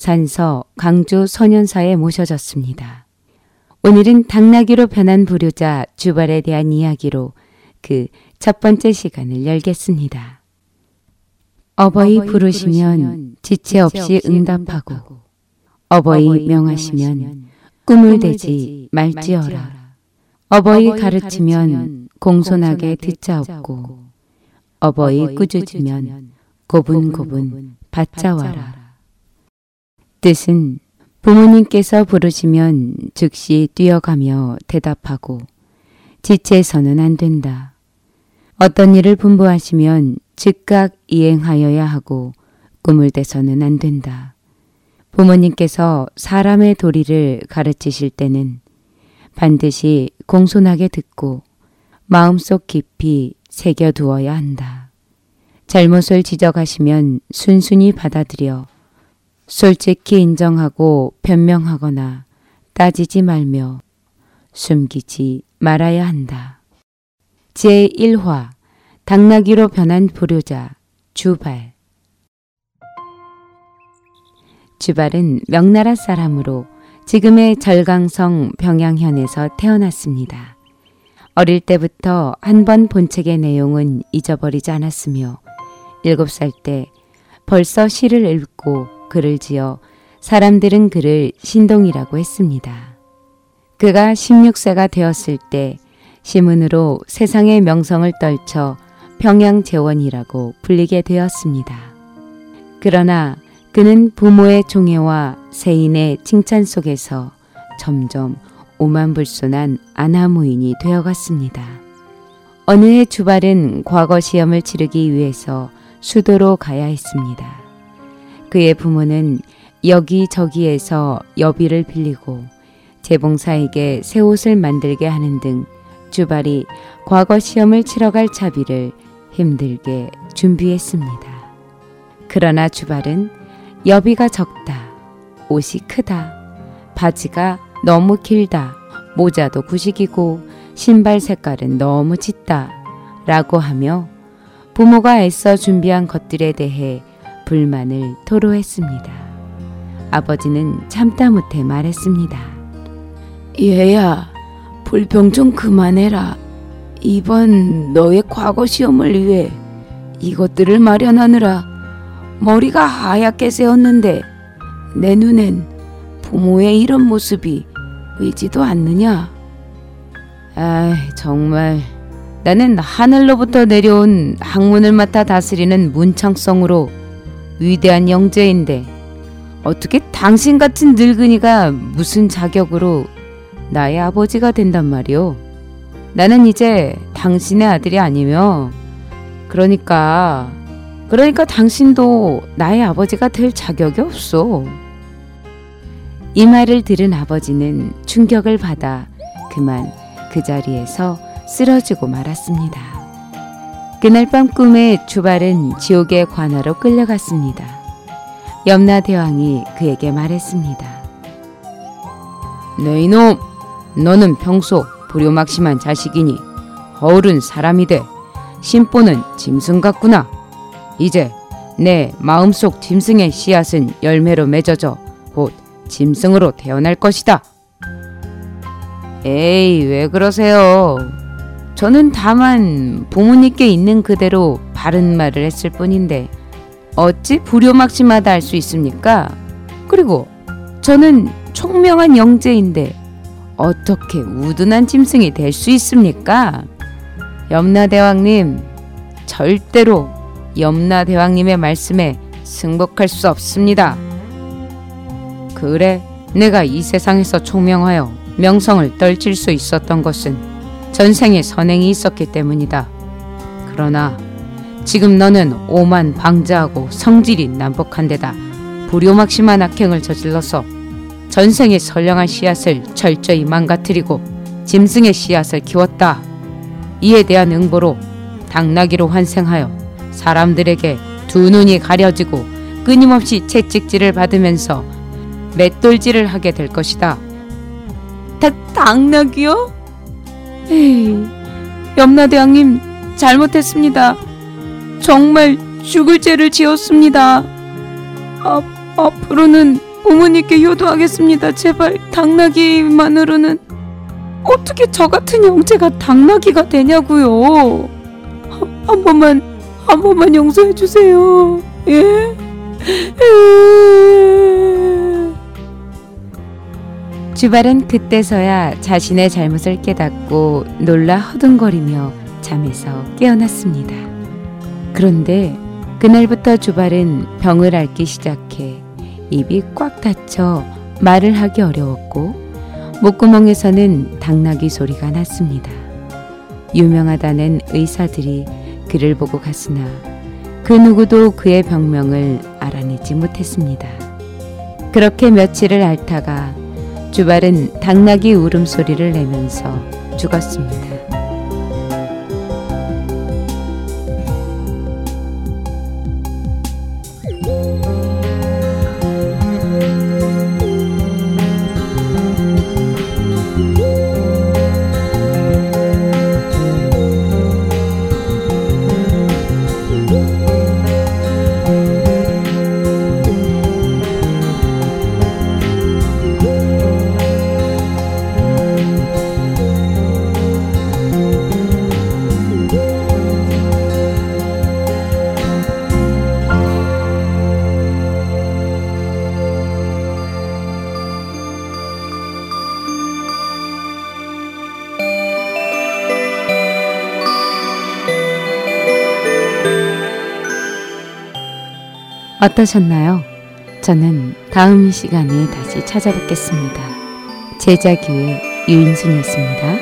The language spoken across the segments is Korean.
산서 강주 소년사에 모셔졌습니다. 오늘은 당나귀로 변한 불효자 주발에 대한 이야기로 그 첫 번째 시간을 열겠습니다. 어버이 부르시면 지체 없이 응답하고 어버이 명하시면 꿈을 대지 말지어라. 어버이 가르치면 공손하게 듣자없고 어버이 꾸짖으면 고분고분 받자와라. 뜻은 부모님께서 부르시면 즉시 뛰어가며 대답하고 지체해서는 안 된다. 어떤 일을 분부하시면 즉각 이행하여야 하고 꿈을 대서는 안 된다. 부모님께서 사람의 도리를 가르치실 때는 반드시 공손하게 듣고 마음속 깊이 새겨두어야 한다. 잘못을 지적하시면 순순히 받아들여 솔직히 인정하고 변명하거나 따지지 말며 숨기지 말아야 한다. 제1화 당나귀로 변한 불효자 주발 주발은 명나라 사람으로 지금의 절강성 병양현에서 태어났습니다. 어릴 때부터 한 번 본 책의 내용은 잊어버리지 않았으며 7살 때 벌써 시를 읽고 글을 지어 사람들은 그를 신동이라고 했습니다. 그가 16세가 되었을 때 시문으로 세상의 명성을 떨쳐 평양 재원이라고 불리게 되었습니다. 그러나 그는 부모의 종애와 세인의 칭찬 속에서 점점 오만불손한 아나무인이 되어갔습니다. 어느 해 주발은 과거 시험을 치르기 위해서 수도로 가야 했습니다. 그의 부모는 여기저기에서 여비를 빌리고 재봉사에게 새 옷을 만들게 하는 등 주발이 과거 시험을 치러 갈 차비를 힘들게 준비했습니다. 그러나 주발은 여비가 적다, 옷이 크다, 바지가 너무 길다, 모자도 구식이고 신발 색깔은 너무 짙다 라고 하며 부모가 애써 준비한 것들에 대해 불만을 토로했습니다. 아버지는 참다 못해 말했습니다. 얘야, 불평 좀 그만해라. 이번 너의 과거 시험을 위해 이것들을 마련하느라 머리가 하얗게 세웠는데 내 눈엔 부모의 이런 모습이 보이지도 않느냐? 아, 정말 나는 하늘로부터 내려온 학문을 맡아 다스리는 문창성으로 위대한 영재인데 어떻게 당신 같은 늙은이가 무슨 자격으로 나의 아버지가 된단 말이오. 나는 이제 당신의 아들이 아니며 그러니까 그러니까 당신도 나의 아버지가 될 자격이 없어. 이 말을 들은 아버지는 충격을 받아 그만 그 자리에서 쓰러지고 말았습니다. 그날 밤 꿈에 주발은 지옥의 관하로 끌려갔습니다. 염라 대왕이 그에게 말했습니다. 네 이놈! 너는 평소 불효막심한 자식이니 허울은 사람이 돼 심보는 짐승 같구나. 이제 내 마음속 짐승의 씨앗은 열매로 맺어져 곧 짐승으로 태어날 것이다. 에이, 왜 그러세요? 저는 다만 부모님께 있는 그대로 바른 말을 했을 뿐인데 어찌 불효막심하다 할 수 있습니까? 그리고 저는 총명한 영재인데 어떻게 우둔한 짐승이 될 수 있습니까? 염라대왕님, 절대로 염라대왕님의 말씀에 승복할 수 없습니다. 그래, 내가 이 세상에서 총명하여 명성을 떨칠 수 있었던 것은 전생에 선행이 있었기 때문이다. 그러나 지금 너는 오만 방자하고 성질이 난폭한 데다 불효막심한 악행을 저질러서 전생의 선량한 씨앗을 철저히 망가뜨리고 짐승의 씨앗을 키웠다. 이에 대한 응보로 당나귀로 환생하여 사람들에게 두 눈이 가려지고 끊임없이 채찍질을 받으면서 맷돌질을 하게 될 것이다. 다, 당나귀요? 에이, 염라대왕님 잘못했습니다. 정말 죽을 죄를 지었습니다. 아, 앞으로는 부모님께 효도하겠습니다. 제발 당나귀만으로는 어떻게 저 같은 형제가 당나귀가 되냐고요. 한, 한 번만 한 번만 용서해 주세요. 예? 주발은 그때서야 자신의 잘못을 깨닫고 놀라 허둥거리며 잠에서 깨어났습니다. 그런데 그날부터 주발은 병을 앓기 시작해 입이 꽉 닫혀 말을 하기 어려웠고 목구멍에서는 당나귀 소리가 났습니다. 유명하다는 의사들이 그를 보고 갔으나 그 누구도 그의 병명을 알아내지 못했습니다. 그렇게 며칠을 앓다가 주발은 당나귀 울음소리를 내면서 죽었습니다. 어떠셨나요? 저는 다음 시간에 다시 찾아뵙겠습니다. 제자교회 유인순이었습니다.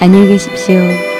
안녕히 계십시오.